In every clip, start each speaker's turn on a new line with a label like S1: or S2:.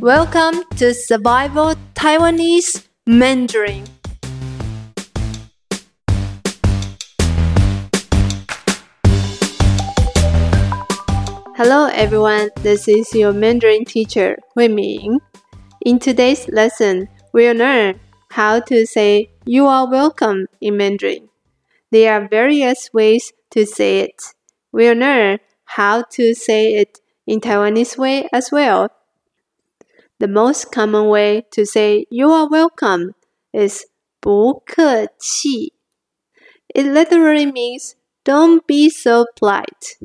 S1: Welcome to Survival Taiwanese Mandarin. Hello everyone, this is your Mandarin teacher, Hui Ming. In today's lesson, we'll learn how to say you are welcome in Mandarin. There are various ways to say it. We'll learn how to say it in Taiwanese way as well. The most common way to say you are welcome is 不客气. It literally means don't be so polite.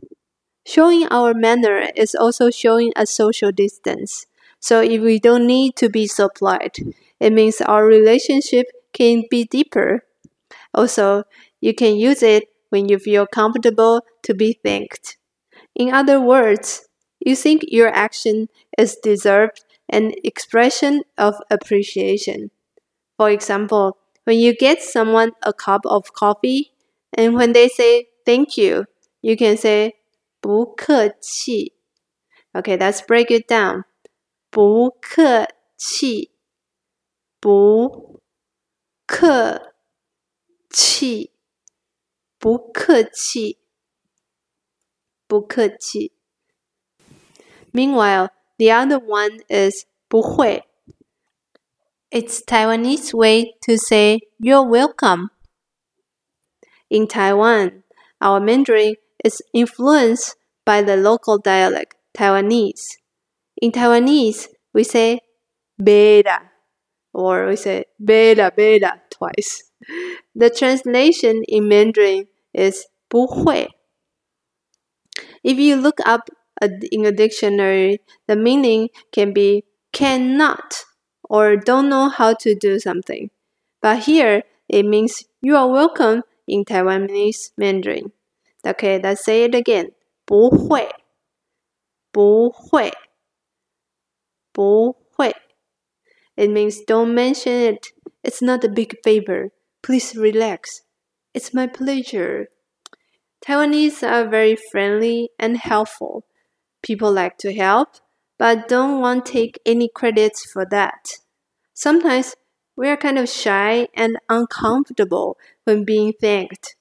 S1: Showing our manner is also showing a social distance. So if we don't need to be so polite, it means our relationship can be deeper. Also, you can use it when you feel comfortable to be thanked. In other words, you think your action is deserved an expression of appreciation. For example, when you get someone a cup of coffee and when they say thank you, you can say 不客气. Okay, let's break it down. 不客气，不客气，不客气，不客气。Meanwhile, the other one is 不会. It's Taiwanese way to say you're welcome. In Taiwan, our Mandarin is influenced by the local dialect Taiwanese. In Taiwanese, we say beta or we say beta beta twice. The translation in Mandarin is 不会. If you look up a, in a dictionary, the meaning can be cannot or don't know how to do something. But here, it means you are welcome in Taiwanese Mandarin. Okay, let's say it again. 不会,不会,不会. It means don't mention it. It's not a big favor. Please relax. It's my pleasure. Taiwanese are very friendly and helpful. People like to help, but don't want to take any credits for that. Sometimes we are kind of shy and uncomfortable when being thanked.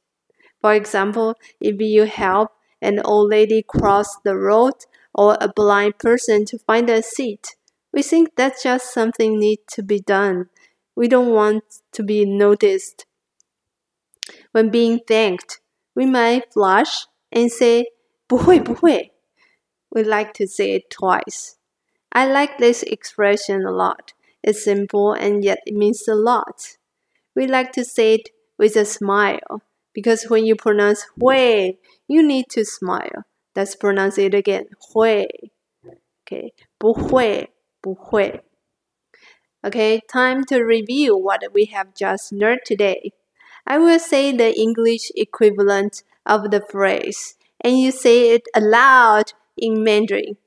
S1: For example, if you help an old lady cross the road or a blind person to find a seat, we think that's just something need to be done. We don't want to be noticed. When being thanked, we might flush and say 不会不会. We like to say it twice. I like this expression a lot. It's simple and yet it means a lot. We like to say it with a smile because when you pronounce hui, you need to smile. Let's pronounce it again. Hui. Okay. 不会,不会. Okay, time to review what we have just learned today. I will say the English equivalent of the phrase, and you say it aloud in Mandarin.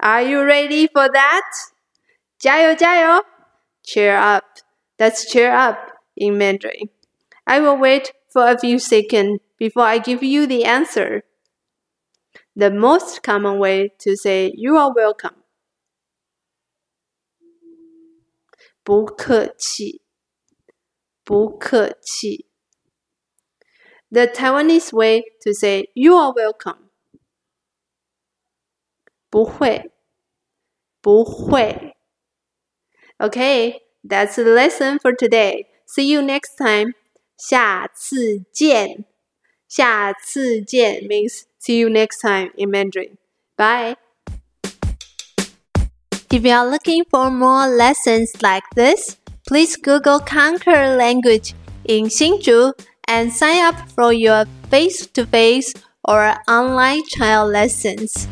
S1: Are you ready for that? 加油加油! Cheer up. Let's cheer up in Mandarin. I will wait for a few seconds before I give you the answer. The most common way to say you are welcome. 不客气，不客气。The Taiwanese way to say you are welcome. 不会，不会。Okay, that's the lesson for today. See you next time. 下次见。下次见 means see you next time in Mandarin. Bye. If you are looking for more lessons like this, please Google Conquer Language in Hsinchu and sign up for your face to face or online trial lessons.